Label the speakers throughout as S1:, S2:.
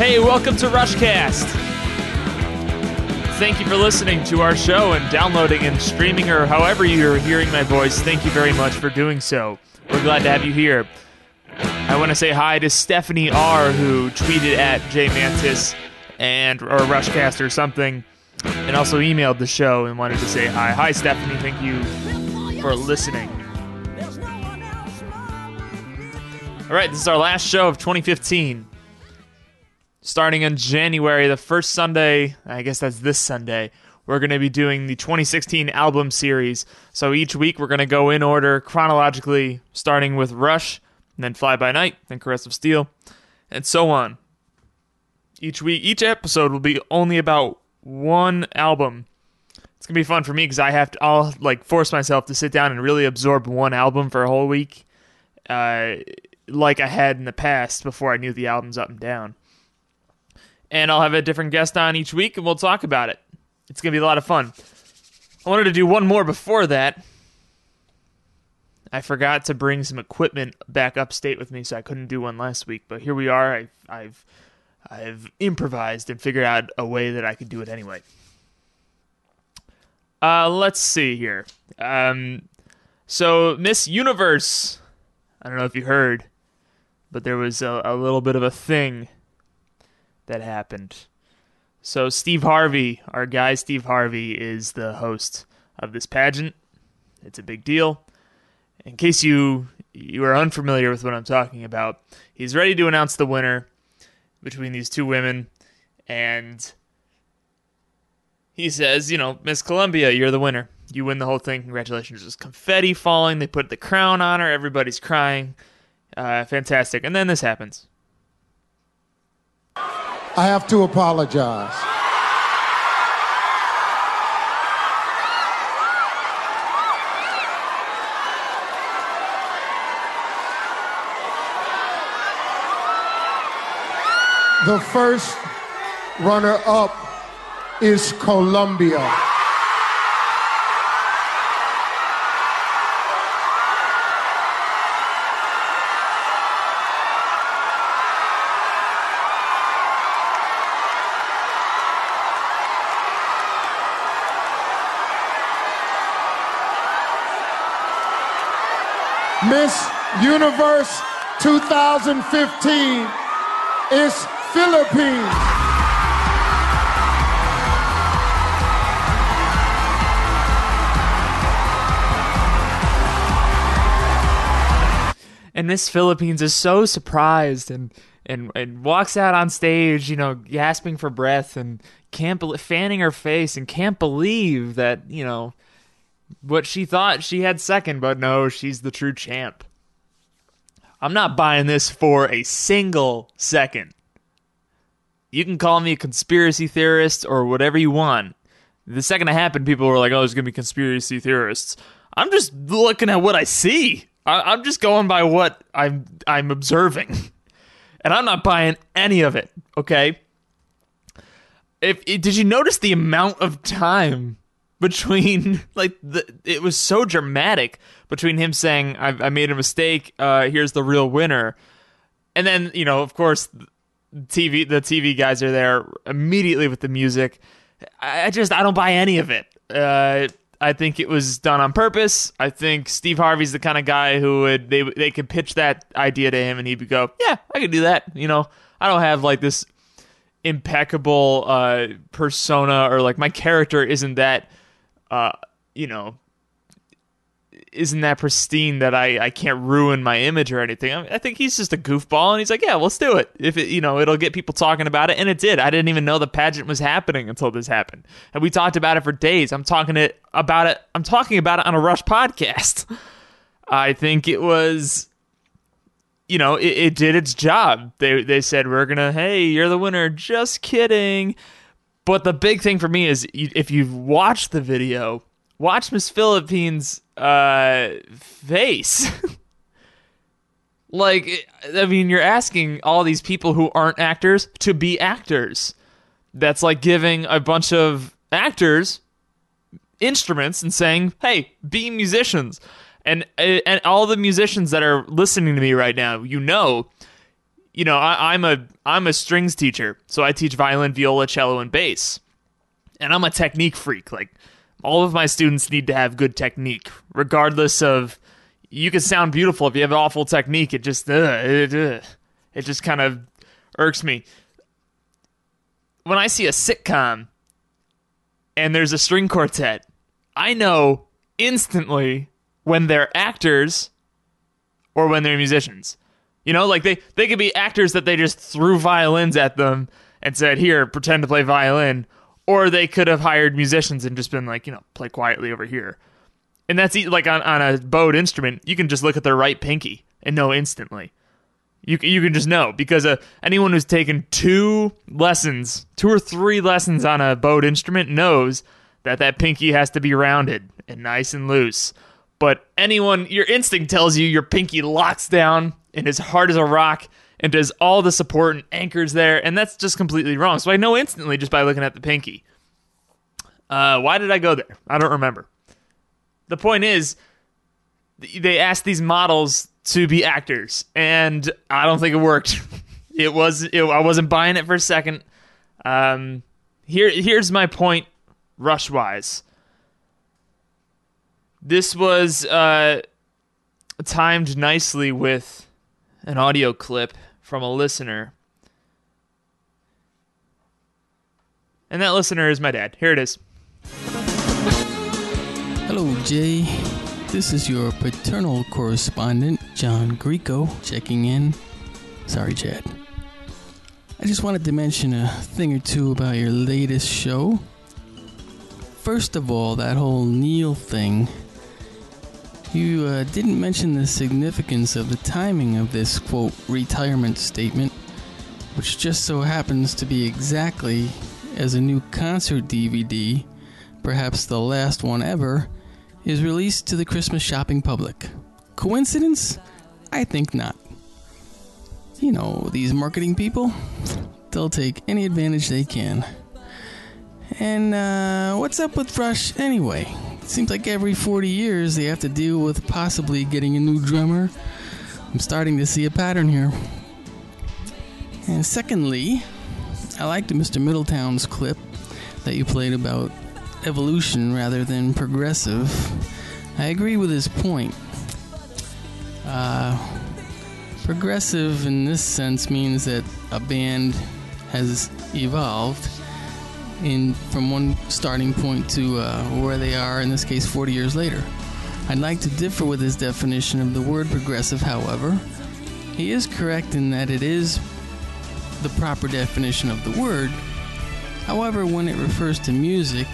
S1: Hey, welcome to Rushcast. Thank you for listening to our show and downloading and streaming or however you're hearing my voice. Thank you very much for doing so. We're glad to have you here. I want to say hi to Stephanie R, who tweeted at JMantis and or Rushcast or something, and also emailed the show and wanted to say hi. Hi, Stephanie. Thank you for listening. All right, this is our last show of 2015. Starting in January, the first Sunday, I guess that's this Sunday, we're going to be doing the 2016 album series. So each week we're going to go in order chronologically, starting with Rush, then Fly By Night, then Caress of Steel, and so on. Each week, each episode will be only about one album. It's gonna be fun for me because I have to. I'll like force myself to sit down and really absorb one album for a whole week. Uh, like I had in the past before I knew the albums up and down. And I'll have a different guest on each week and we'll talk about it. It's going to be a lot of fun. I wanted to do one more before that. I forgot to bring some equipment back upstate with me, so I couldn't do one last week. But here we are. I've, I've, I've improvised and figured out a way that I could do it anyway. Uh, let's see here. Um, so Miss Universe. I don't know if you heard but there was a, a little bit of a thing that happened. So Steve Harvey, our guy Steve Harvey, is the host of this pageant. It's a big deal. In case you you are unfamiliar with what I'm talking about, he's ready to announce the winner between these two women, and he says, you know, Miss Colombia, you're the winner. You win the whole thing. Congratulations. There's confetti falling. They put the crown on her. Everybody's crying. Uh, fantastic. And then this happens.
S2: I have to apologize. The first runner up is Colombia. Universe 2015 is Philippines.
S1: And Miss Philippines is so surprised and, and and walks out on stage, you know, gasping for breath and can't be- fanning her face and can't believe that you know what she thought she had second, but no, she's the true champ. I'm not buying this for a single second. You can call me a conspiracy theorist or whatever you want. The second it happened, people were like, oh, there's going to be conspiracy theorists. I'm just looking at what I see. I- I'm just going by what I'm I'm observing. And I'm not buying any of it, okay? If did you notice the amount of time between like the it was so dramatic between him saying I, I made a mistake. Uh, here's the real winner, and then you know of course TV the TV guys are there immediately with the music. I, I just I don't buy any of it. Uh, I think it was done on purpose. I think Steve Harvey's the kind of guy who would they they could pitch that idea to him and he'd go, yeah, I could do that. You know, I don't have like this impeccable uh, persona or like my character isn't that uh, you know, isn't that pristine that I, I can't ruin my image or anything. I, mean, I, think he's just a goofball, and he's like, yeah, let's do it. If it, you know, it'll get people talking about it, and it did. I didn't even know the pageant was happening until this happened, and we talked about it for days. I'm talking it about it. I'm talking about it on a Rush podcast. I think it was, you know, it, it did its job. They they said we're gonna, hey, you're the winner. Just kidding. But the big thing for me is if you've watched the video, watch Miss Philippines' uh, face. like, I mean, you're asking all these people who aren't actors to be actors. That's like giving a bunch of actors instruments and saying, "Hey, be musicians." And and all the musicians that are listening to me right now, you know, you know, I, I'm a I'm a strings teacher, so I teach violin, viola, cello, and bass, and I'm a technique freak. Like all of my students need to have good technique, regardless of. You can sound beautiful if you have awful technique. It just uh, it, uh, it just kind of irks me. When I see a sitcom and there's a string quartet, I know instantly when they're actors or when they're musicians. You know, like they they could be actors that they just threw violins at them and said, "Here, pretend to play violin," or they could have hired musicians and just been like, you know, play quietly over here. And that's like on on a bowed instrument, you can just look at their right pinky and know instantly. You you can just know because uh, anyone who's taken two lessons, two or three lessons on a bowed instrument knows that that pinky has to be rounded and nice and loose. But anyone, your instinct tells you your pinky locks down and is hard as a rock and does all the support and anchors there, and that's just completely wrong. So I know instantly just by looking at the pinky. Uh, why did I go there? I don't remember. The point is, they asked these models to be actors, and I don't think it worked. It was it, I wasn't buying it for a second. Um, here here's my point, rush wise. This was uh, timed nicely with an audio clip from a listener. And that listener is my dad. Here it is.
S3: Hello, Jay. This is your paternal correspondent, John Greco, checking in. Sorry, Chad. I just wanted to mention a thing or two about your latest show. First of all, that whole Neil thing. You uh, didn't mention the significance of the timing of this, quote, retirement statement, which just so happens to be exactly as a new concert DVD, perhaps the last one ever, is released to the Christmas shopping public. Coincidence? I think not. You know, these marketing people, they'll take any advantage they can. And uh, what's up with Rush anyway? Seems like every 40 years they have to deal with possibly getting a new drummer. I'm starting to see a pattern here. And secondly, I liked Mr. Middletown's clip that you played about evolution rather than progressive. I agree with his point. Uh, progressive in this sense means that a band has evolved in from one starting point to uh, where they are in this case 40 years later. I'd like to differ with his definition of the word progressive, however. He is correct in that it is the proper definition of the word. However, when it refers to music,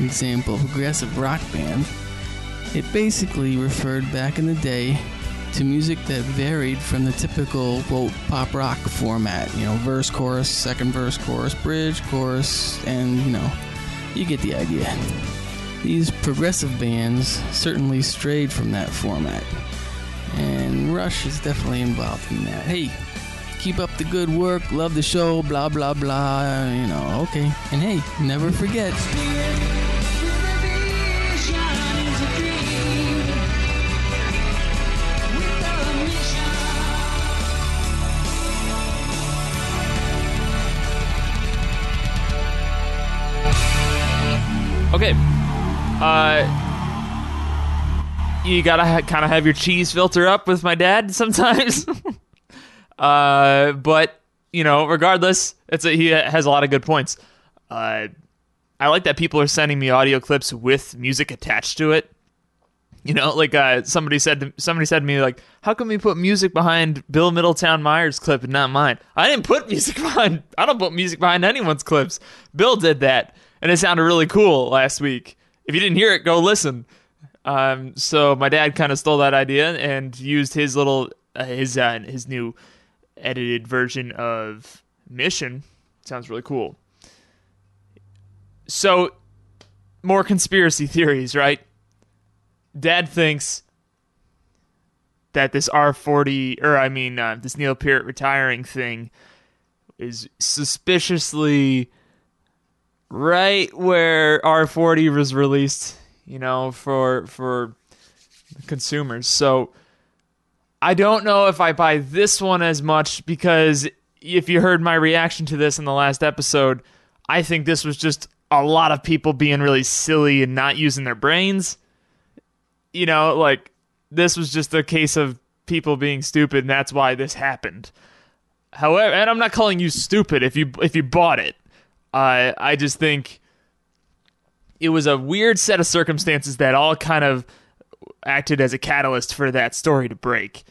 S3: example, progressive rock band, it basically referred back in the day to music that varied from the typical quote pop rock format, you know, verse, chorus, second verse, chorus, bridge, chorus, and you know, you get the idea. These progressive bands certainly strayed from that format, and Rush is definitely involved in that. Hey, keep up the good work, love the show, blah blah blah, you know, okay. And hey, never forget.
S1: Okay. Uh, you gotta ha- kind of have your cheese filter up with my dad sometimes. uh, but you know, regardless, it's a, he has a lot of good points. Uh, I like that people are sending me audio clips with music attached to it. You know, like uh, somebody said, to, somebody said to me, like, "How come we put music behind Bill Middletown Myers' clip and not mine?" I didn't put music behind. I don't put music behind anyone's clips. Bill did that and it sounded really cool last week. If you didn't hear it, go listen. Um, so my dad kind of stole that idea and used his little uh, his uh, his new edited version of Mission. Sounds really cool. So more conspiracy theories, right? Dad thinks that this R40 or I mean uh, this Neil Peart retiring thing is suspiciously right where R40 was released, you know, for for consumers. So I don't know if I buy this one as much because if you heard my reaction to this in the last episode, I think this was just a lot of people being really silly and not using their brains. You know, like this was just a case of people being stupid and that's why this happened. However, and I'm not calling you stupid if you if you bought it. Uh, I just think it was a weird set of circumstances that all kind of acted as a catalyst for that story to break.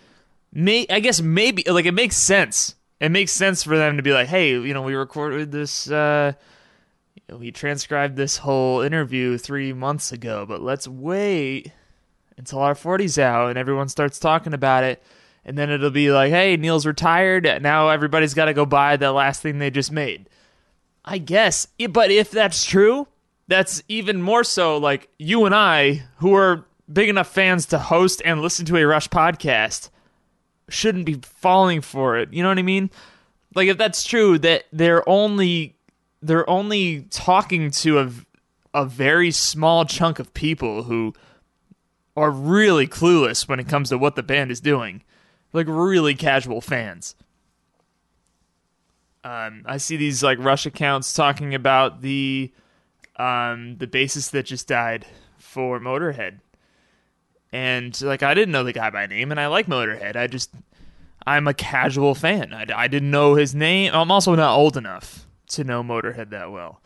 S1: May I guess maybe like it makes sense. It makes sense for them to be like, hey, you know, we recorded this. Uh, we transcribed this whole interview three months ago, but let's wait until R40's out and everyone starts talking about it. And then it'll be like, hey, Neil's retired. Now everybody's got to go buy the last thing they just made. I guess. But if that's true, that's even more so like you and I, who are big enough fans to host and listen to a Rush podcast, shouldn't be falling for it. You know what I mean? Like if that's true, that they're only they're only talking to a a very small chunk of people who are really clueless when it comes to what the band is doing, like really casual fans. Um, I see these like Rush accounts talking about the um, the bassist that just died for Motorhead, and like I didn't know the guy by name, and I like Motorhead. I just I'm a casual fan. I, I didn't know his name. I'm also not old enough to know Motorhead that well.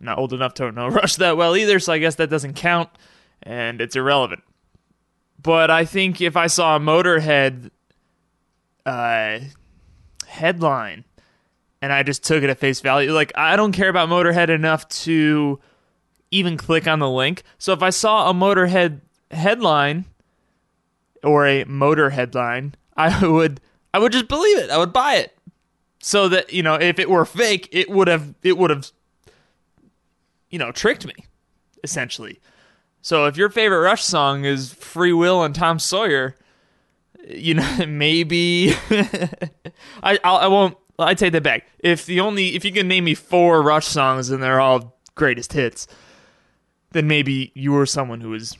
S1: I'm not old enough to know Rush that well either, so I guess that doesn't count, and it's irrelevant. But I think if I saw a Motorhead uh, headline and I just took it at face value, like I don't care about Motorhead enough to even click on the link. So if I saw a Motorhead headline or a motor headline, I would I would just believe it. I would buy it. So that, you know, if it were fake, it would have it would have you know, tricked me essentially. So if your favorite Rush song is Free Will and Tom Sawyer, you know, maybe I I'll, I won't I take that back. If the only if you can name me four Rush songs and they're all greatest hits, then maybe you were someone who was,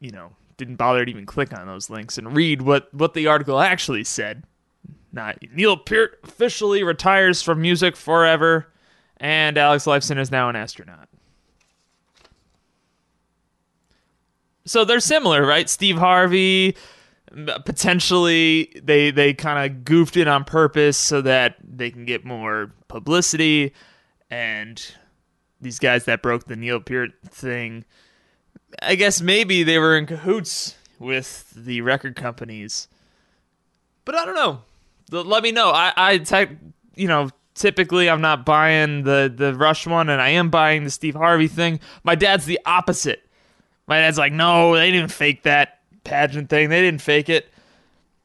S1: you know, didn't bother to even click on those links and read what what the article actually said. Not Neil Peart officially retires from music forever, and Alex Lifeson is now an astronaut. So they're similar, right? Steve Harvey potentially they they kind of goofed it on purpose so that they can get more publicity and these guys that broke the Neil Peart thing I guess maybe they were in cahoots with the record companies. But I don't know. Let me know. I I te- you know, typically I'm not buying the the Rush one and I am buying the Steve Harvey thing. My dad's the opposite. My dad's like, "No, they didn't fake that pageant thing. They didn't fake it."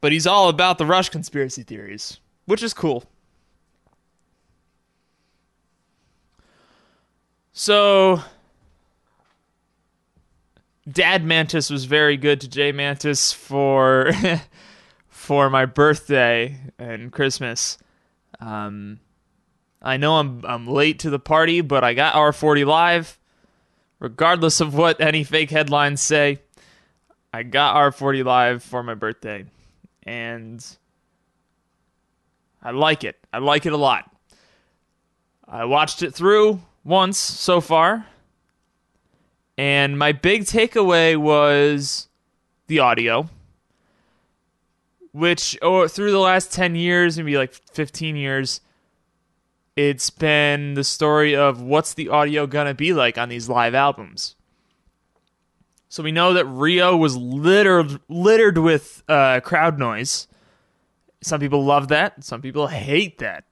S1: But he's all about the Rush conspiracy theories, which is cool. So, Dad Mantis was very good to Jay Mantis for for my birthday and Christmas. Um, I know I'm I'm late to the party, but I got R40 live. Regardless of what any fake headlines say, I got R40 live for my birthday, and I like it. I like it a lot. I watched it through once so far and my big takeaway was the audio, which oh, through the last 10 years, maybe like 15 years, it's been the story of what's the audio going to be like on these live albums. So we know that Rio was littered littered with uh, crowd noise. Some people love that. Some people hate that.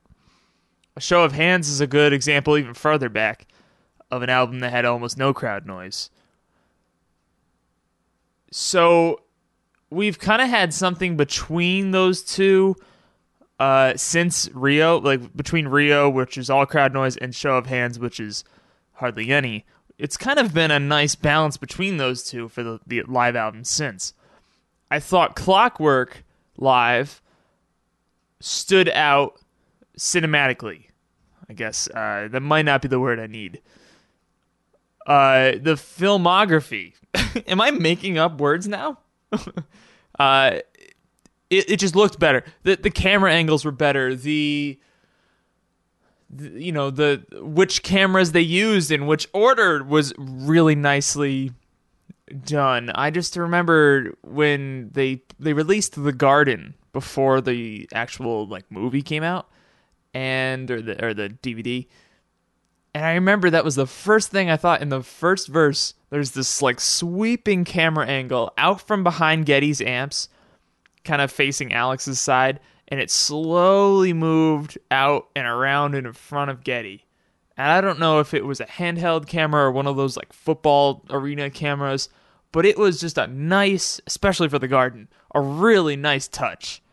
S1: A show of hands is a good example, even further back of an album that had almost no crowd noise. So we've kind of had something between those two uh, since Rio, like between Rio, which is all crowd noise, and Show of Hands, which is hardly any. It's kind of been a nice balance between those two for the, the live album since. I thought Clockwork live stood out cinematically. I guess uh, that might not be the word I need uh, the filmography. Am I making up words now? uh, it, it just looked better. The the camera angles were better. The, the you know the which cameras they used in which order was really nicely done. I just remember when they they released The Garden before the actual like movie came out and or the or the DVD. And I remember that was the first thing I thought in the first verse. There's this like sweeping camera angle out from behind Geddy's amps, kind of facing Alex's side, and it slowly moved out and around and in front of Geddy. And I don't know if it was a handheld camera or one of those like football arena cameras, but it was just a nice, especially for the garden, a really nice touch.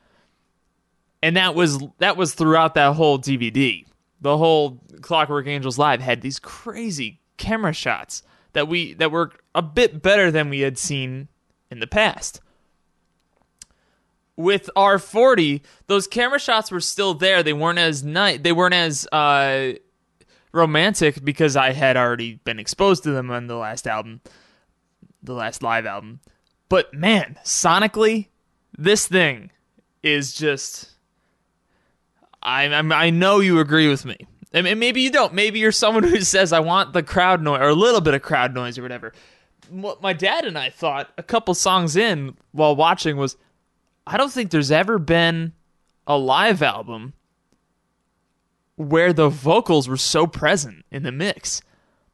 S1: And that was that was throughout that whole DVD. The whole Clockwork Angels live had these crazy camera shots that we that were a bit better than we had seen in the past. With R40, those camera shots were still there. They weren't as night. They weren't as uh, romantic because I had already been exposed to them on the last album the last live album. But man, sonically, this thing is just. I I'm, I know you agree with me, and maybe you don't. Maybe you're someone who says I want the crowd noise or a little bit of crowd noise or whatever. What my dad and I thought a couple songs in while watching was, I don't think there's ever been a live album where the vocals were so present in the mix.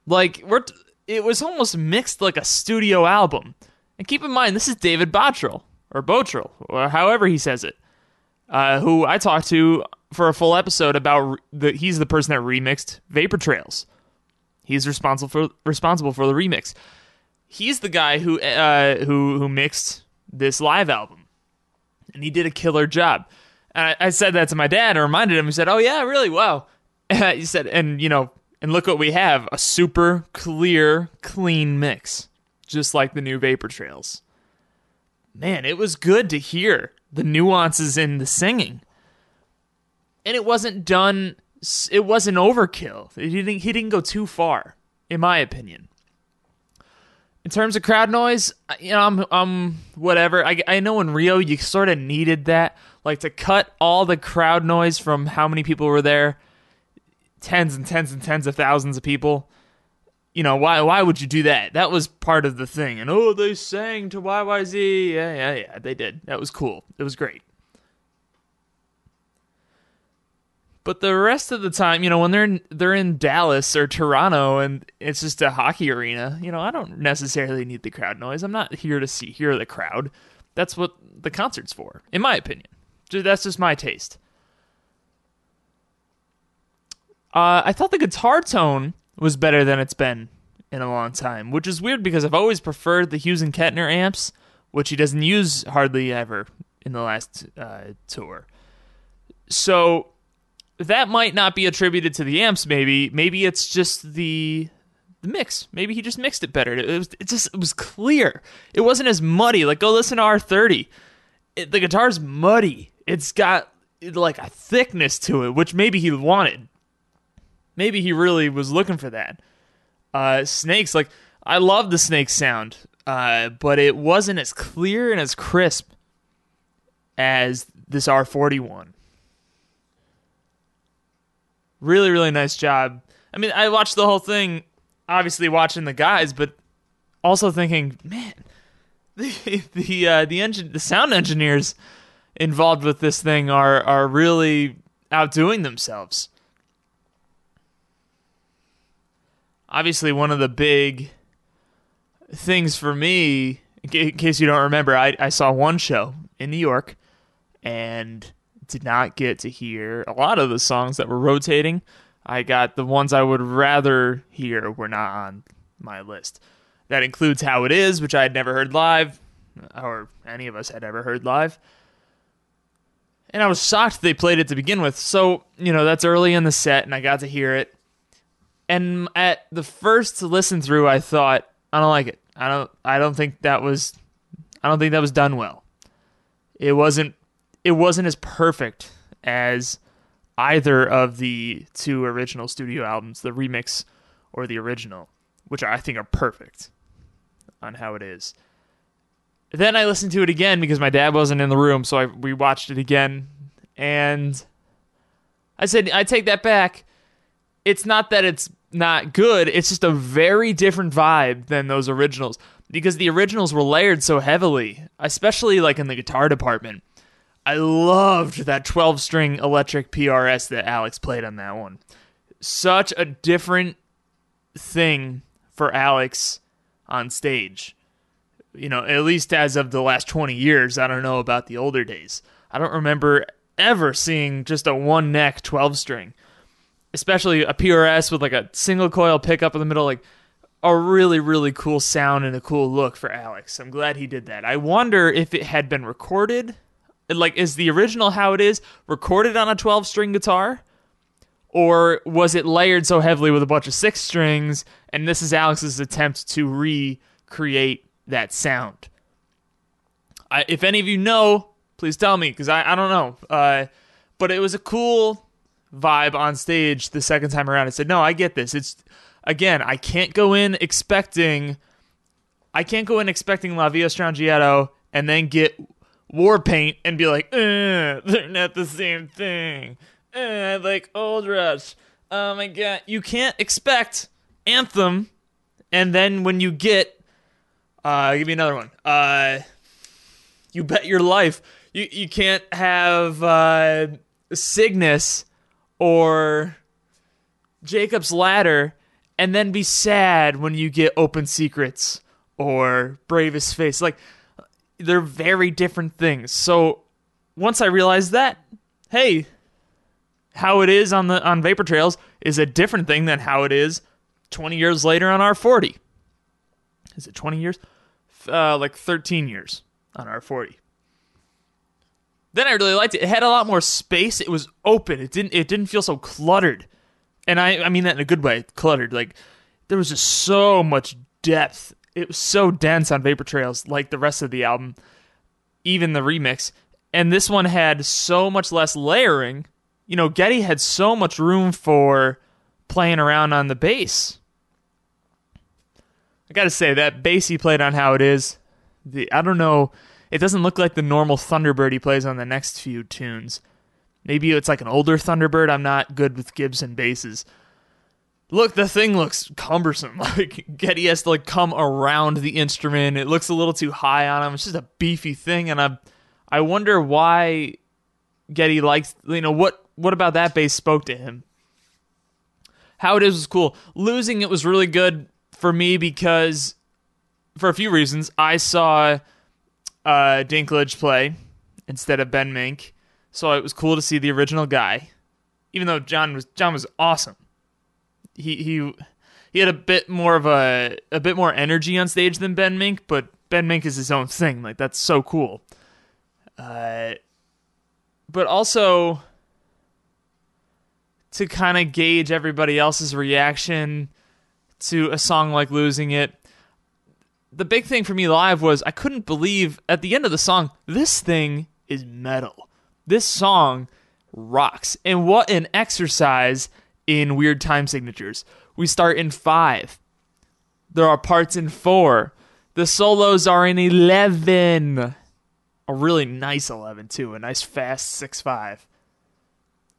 S1: Like we're t- it was almost mixed like a studio album. And keep in mind, this is David Bottrill, or Botrell, or however he says it, uh, who I talked to for a full episode about re-. He's the person that remixed Vapor Trails. He's responsible for responsible for the remix. He's the guy who uh, who who mixed this live album, and he did a killer job. And I, I said that to my dad and reminded him. He said, "Oh yeah, really? Wow." he said, and you know, and look what we have a super clear, clean mix, just like the new Vapor Trails. Man, it was good to hear the nuances in the singing. And it wasn't done, it wasn't overkill. He didn't, he didn't go too far, in my opinion. In terms of crowd noise, you know, I'm, I'm whatever. I, I know in Rio you sort of needed that, like to cut all the crowd noise from how many people were there tens and tens and tens of thousands of people. You know, why why would you do that? That was part of the thing. And oh, they sang to YYZ. Yeah, yeah, yeah, they did. That was cool. It was great. But the rest of the time, you know, when they're in, they're in Dallas or Toronto and it's just a hockey arena, you know, I don't necessarily need the crowd noise. I'm not here to see hear the crowd. That's what the concert's for, in my opinion. That's just my taste. Uh, I thought the guitar tone was better than it's been in a long time, which is weird because I've always preferred the Hughes and Kettner amps, which he doesn't use hardly ever in the last uh, tour. So that might not be attributed to the amps. Maybe maybe it's just the the mix. Maybe he just mixed it better. It was it just it was clear. It wasn't as muddy. Like go listen to R thirty. The guitar's muddy. It's got like a thickness to it, which maybe he wanted maybe he really was looking for that. Uh, snakes, like I love the snake sound, uh, but it wasn't as clear and as crisp as this R41. Really, really nice job. I mean, I watched the whole thing, obviously watching the guys, but also thinking, man, the the uh, the engine, the sound engineers involved with this thing are are really outdoing themselves. obviously one of the big things for me in case you don't remember I, I saw one show in new york and did not get to hear a lot of the songs that were rotating i got the ones i would rather hear were not on my list that includes how it is which i had never heard live or any of us had ever heard live and i was shocked they played it to begin with so you know that's early in the set and i got to hear it and at the first listen through, I thought, I don't like it. I don't. I don't think that was. I don't think that was done well. It wasn't. It wasn't as perfect as either of the two original studio albums, the remix or the original, which I think are perfect on how it is. then I listened to it again because my dad wasn't in the room, so I we watched it again, and I said I take that back. It's not that it's not good; it's just a very different vibe than those originals because the originals were layered so heavily, especially like in the guitar department. I loved that 12 string electric PRS that Alex played on that one. Such a different thing for Alex on stage. You know, at least as of the last 20 years. I don't know about the older days. I don't remember ever seeing just a one neck 12 string, especially a PRS with like a single coil pickup in the middle. Like, a really, really cool sound and a cool look for Alex. I'm glad he did that. I wonder if it had been recorded. Like, is the original How It Is recorded on a 12 string guitar? Or was it layered so heavily with a bunch of six strings? And this is Alex's attempt to recreate that sound. I, if any of you know, please tell me because I, I don't know. Uh, but it was a cool vibe on stage the second time around. I said, no, I get this. It's again, I can't go in expecting I can't go in expecting La Villa Strangiato and then get war paint and be like, they're not the same thing. Uh, like old rush. Oh my god. You can't expect Anthem and then when you get uh give me another one. Uh you bet your life. You you can't have uh Cygnus or Jacob's Ladder and then be sad when you get open secrets or bravest face like they're very different things. So once i realized that hey how it is on the on vapor trails is a different thing than how it is 20 years later on r40 is it 20 years? Uh, like 13 years on r40 then i really liked it. It had a lot more space. It was open. It didn't it didn't feel so cluttered. And I I mean that in a good way, cluttered. Like there was just so much depth. It was so dense on Vapor Trails, like the rest of the album, even the remix. And this one had so much less layering. You know, Geddy had so much room for playing around on the bass. I gotta say that bass he played on how it is. The I don't know. It doesn't look like the normal Thunderbird he plays on the next few tunes. Maybe it's like an older Thunderbird. I'm not good with Gibson basses. Look, the thing looks cumbersome. Like Geddy has to like come around the instrument. It looks a little too high on him. It's just a beefy thing, and I, I wonder why Geddy likes. You know what? What about that bass spoke to him? How it is was cool. Losing it was really good for me because, for a few reasons, I saw uh, Dinklage play instead of Ben Mink so it was cool to see the original guy, even though John was John was awesome. He he he had a bit more of a a bit more energy on stage than Ben Mink, but Ben Mink is his own thing. Like that's so cool. Uh, but also to kind of gauge everybody else's reaction to a song like losing it. The big thing for me live was I couldn't believe at the end of the song this thing is metal. This song rocks. And what an exercise in weird time signatures. We start in five. There are parts in four. The solos are in 11. A really nice 11, too. A nice fast 6 5.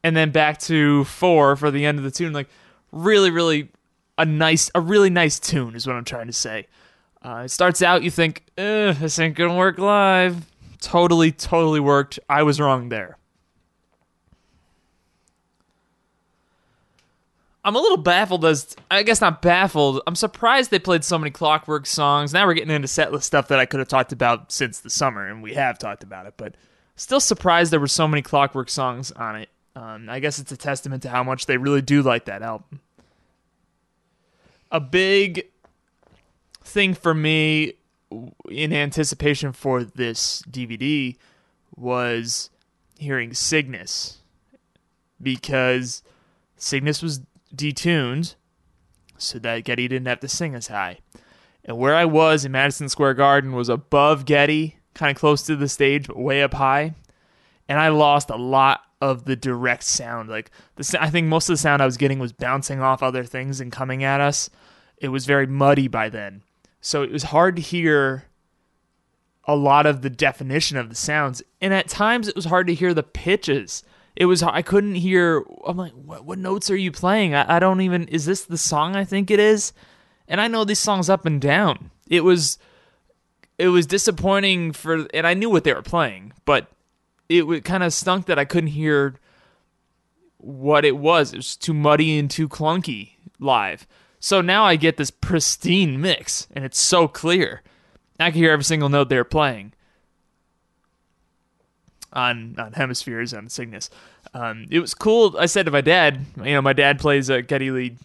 S1: And then back to four for the end of the tune. Like, really, really a nice, a really nice tune is what I'm trying to say. Uh, it starts out, you think, this ain't gonna work live. Totally, totally worked. I was wrong there. I'm a little baffled as I guess not baffled. I'm surprised they played so many Clockwork songs. Now we're getting into setlist stuff that I could have talked about since the summer, and we have talked about it. But still surprised there were so many Clockwork songs on it. Um, I guess it's a testament to how much they really do like that album. A big thing for me in anticipation for this DVD was hearing Cygnus because Cygnus was detuned so that Geddy didn't have to sing as high. And where I was in Madison Square Garden was above Geddy, kind of close to the stage, but way up high. And I lost a lot of the direct sound. Like the, I think most of the sound I was getting was bouncing off other things and coming at us. It was very muddy by then. So it was hard to hear a lot of the definition of the sounds. And at times it was hard to hear the pitches. It was I couldn't hear. I'm like, what, what notes are you playing? I, I don't even. Is this the song I think it is? And I know these songs up and down. It was it was disappointing for, and I knew what they were playing, but it kind of stunk that I couldn't hear what it was. It was too muddy and too clunky live. So now I get this pristine mix, and it's so clear. I can hear every single note they're playing on on Hemispheres on Cygnus. Um, it was cool. I said to my dad, you know, my dad plays a Geddy Lee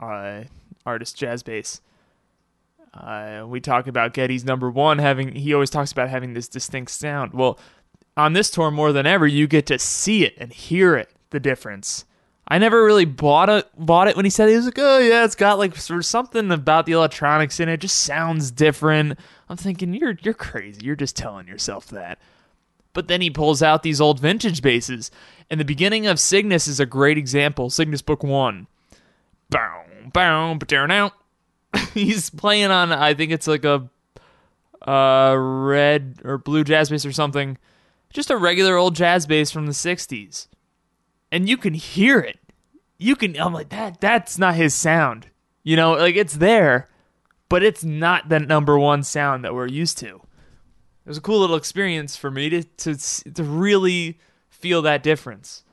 S1: uh, artist jazz bass. Uh, we talk about Geddy's number one having. He always talks about having this distinct sound. Well, on this tour more than ever, you get to see it and hear it. The difference. I never really bought it. Bought it when he said it. He was like, "Oh yeah, it's got like something about the electronics in it. it just sounds different." I'm thinking, "You're you're crazy. You're just telling yourself that." But then he pulls out these old vintage basses, and the beginning of Cygnus is a great example. Cygnus Book One. Bow, bow, but down out. He's playing on. I think it's like a, a red or blue jazz bass or something. Just a regular old jazz bass from the '60s and you can hear it. You can. I'm like that. That's not his sound. You know, like it's there, but it's not the number one sound that we're used to. It was a cool little experience for me to to to really feel that difference.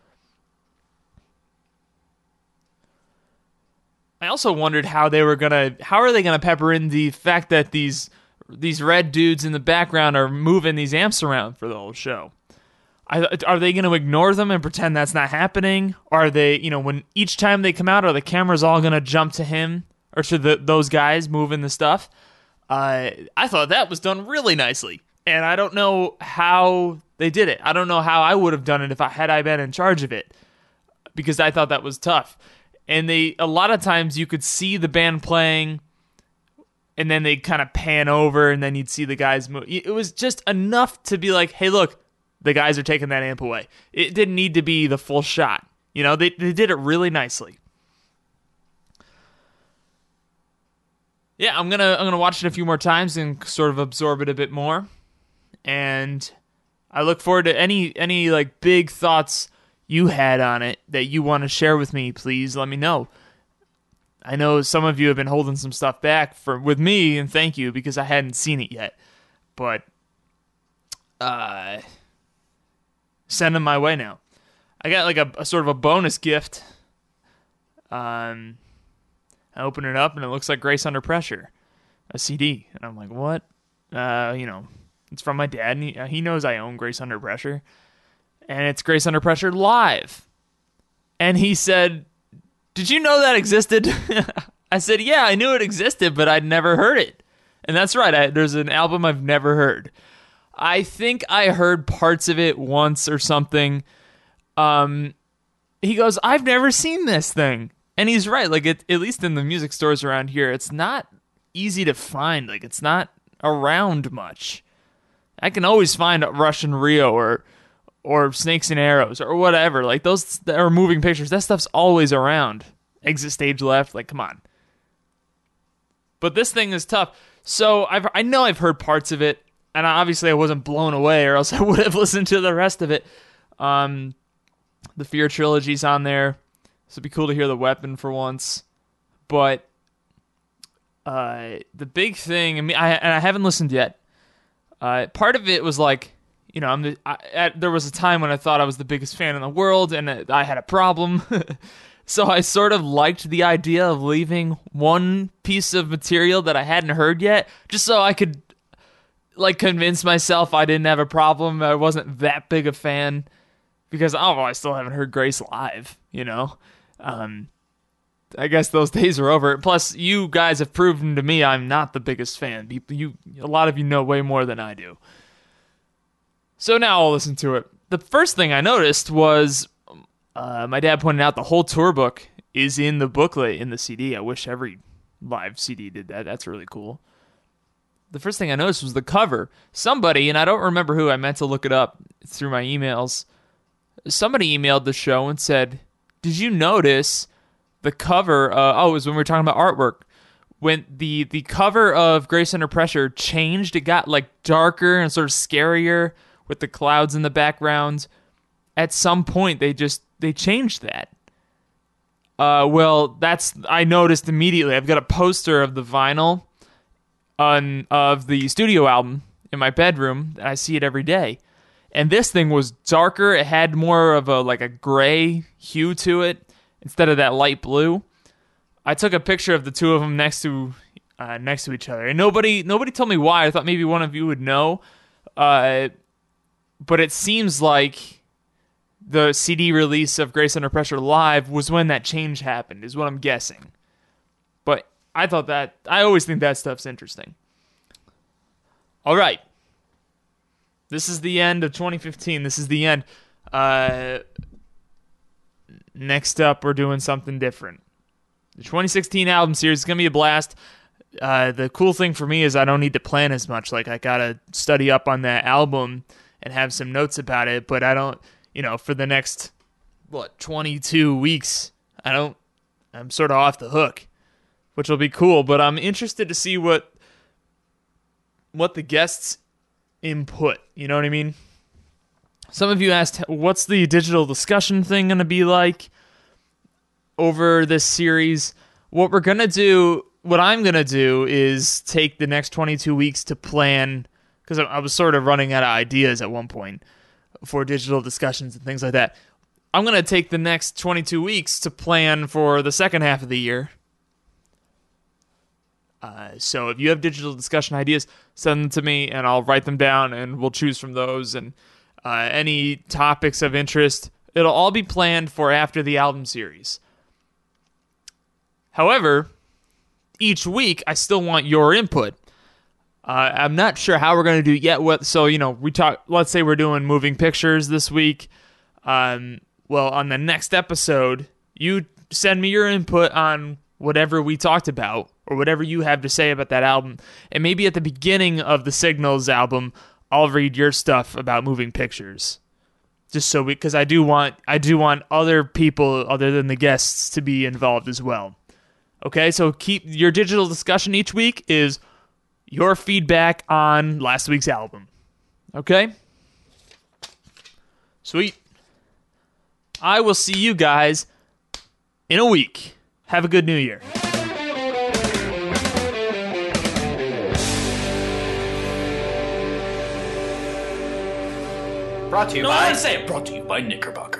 S1: I also wondered how they were gonna how are they gonna pepper in the fact that these these red dudes in the background are moving these amps around for the whole show. Are they going to ignore them and pretend that's not happening? Are they, you know, when each time they come out, are the cameras all going to jump to him or to the, those guys moving the stuff? Uh, I thought that was done really nicely, and I don't know how they did it. I don't know how I would have done it if I had I been in charge of it, because I thought that was tough. And they, a lot of times, you could see the band playing, and then they kind of pan over, and then you'd see the guys move. It was just enough to be like, "Hey, look." the guys are taking that amp away. It didn't need to be the full shot. You know, they, they did it really nicely. Yeah, I'm gonna I'm gonna watch it a few more times and sort of absorb it a bit more. And I look forward to any any like big thoughts you had on it that you want to share with me, please let me know. I know some of you have been holding some stuff back for with me, and thank you because I hadn't seen it yet. But uh send them my way now. I got like a, a sort of a bonus gift. Um, I open it up and it looks like Grace Under Pressure, a CD, and I'm like, what? Uh, you know, it's from my dad, and he, uh, he knows I own Grace Under Pressure, and it's Grace Under Pressure live. And he said, "Did you know that existed?" I said, "Yeah, I knew it existed, but I'd never heard it." And that's right. I, there's an album I've never heard. I think I heard parts of it once or something. Um, he goes, I've never seen this thing. And he's right. Like, it, at least in the music stores around here, it's not easy to find. Like, it's not around much. I can always find Rush in Rio or or Snakes and Arrows or whatever. Like those are moving pictures. That stuff's always around. Exit stage left. Like, come on. But this thing is tough. So I've I know I've heard parts of it and obviously I wasn't blown away, or else I would have listened to the rest of it. Um, the Fear trilogy's on there, so it'd be cool to hear the Weapon for once. But uh, the big thing, I mean, I and I haven't listened yet. Uh, part of it was like, you know, I'm the, I, at, there was a time when I thought I was the biggest fan in the world, and I had a problem. so I sort of liked the idea of leaving one piece of material that I hadn't heard yet, just so I could like convince myself I didn't have a problem. I wasn't that big a fan because oh, I still haven't heard Grace live. You know, um, I guess those days are over. Plus, you guys have proven to me I'm not the biggest fan. People, you, a lot of you know way more than I do. So now I'll listen to it. The first thing I noticed was uh, my dad pointed out the whole tour book is in the booklet in the CD. I wish every live CD did that. That's really cool the first thing I noticed was the cover. Somebody, and I don't remember who, I meant to look it up through my emails. Somebody emailed the show and said, Did you notice the cover? Uh, oh, it was when we were talking about artwork. when the the cover of Grace Under Pressure changed, it got like darker and sort of scarier with the clouds in the background. At some point, they just they changed that. Uh, well, that's I noticed immediately. I've got a poster of the vinyl on of the studio album in my bedroom. and I see it every day, and this thing was darker. It had more of a like a gray hue to it instead of that light blue. I took a picture of the two of them next to uh, next to each other, and nobody nobody told me why. I thought maybe one of you would know, uh, but it seems like the CD release of Grace Under Pressure live was when that change happened. Is what I'm guessing. But I thought that I always think that stuff's interesting. All right, this is the end of 2015. This is the end. Uh, next up, we're doing something different. The 2016 album series is going to be a blast. Uh, the cool thing for me is I don't need to plan as much. Like, I got to study up on that album and have some notes about it, but I don't, you know, for the next, what, 22 weeks, I don't, I'm sort of off the hook, which will be cool, but I'm interested to see what, what the guests input. You know what I mean? Some of you asked, what's the digital discussion thing going to be like over this series? What we're going to do, what I'm going to do is take the next 22 weeks to plan, because I was sort of running out of ideas at one point for digital discussions and things like that. I'm going to take the next 22 weeks to plan for the second half of the year. Uh, so if you have digital discussion ideas, send them to me and I'll write them down and we'll choose from those. And uh, any topics of interest. It'll all be planned for after the album series. However, each week I still want your input. Uh, I'm not sure how we're going to do yet. What so you know we talk. Let's say we're doing moving pictures this week. Um, well, on the next episode, you send me your input on whatever we talked about or whatever you have to say about that album. And maybe at the beginning of the Signals album, I'll read your stuff about moving pictures. Just so because I do want I do want other people other than the guests to be involved as well. Okay, so keep your digital discussion each week is your feedback on last week's album. Okay? Sweet. I will see you guys in a week. Have a good new year.
S4: Brought to you
S5: No,
S4: by.
S5: I say it brought to you by Knickerbocker.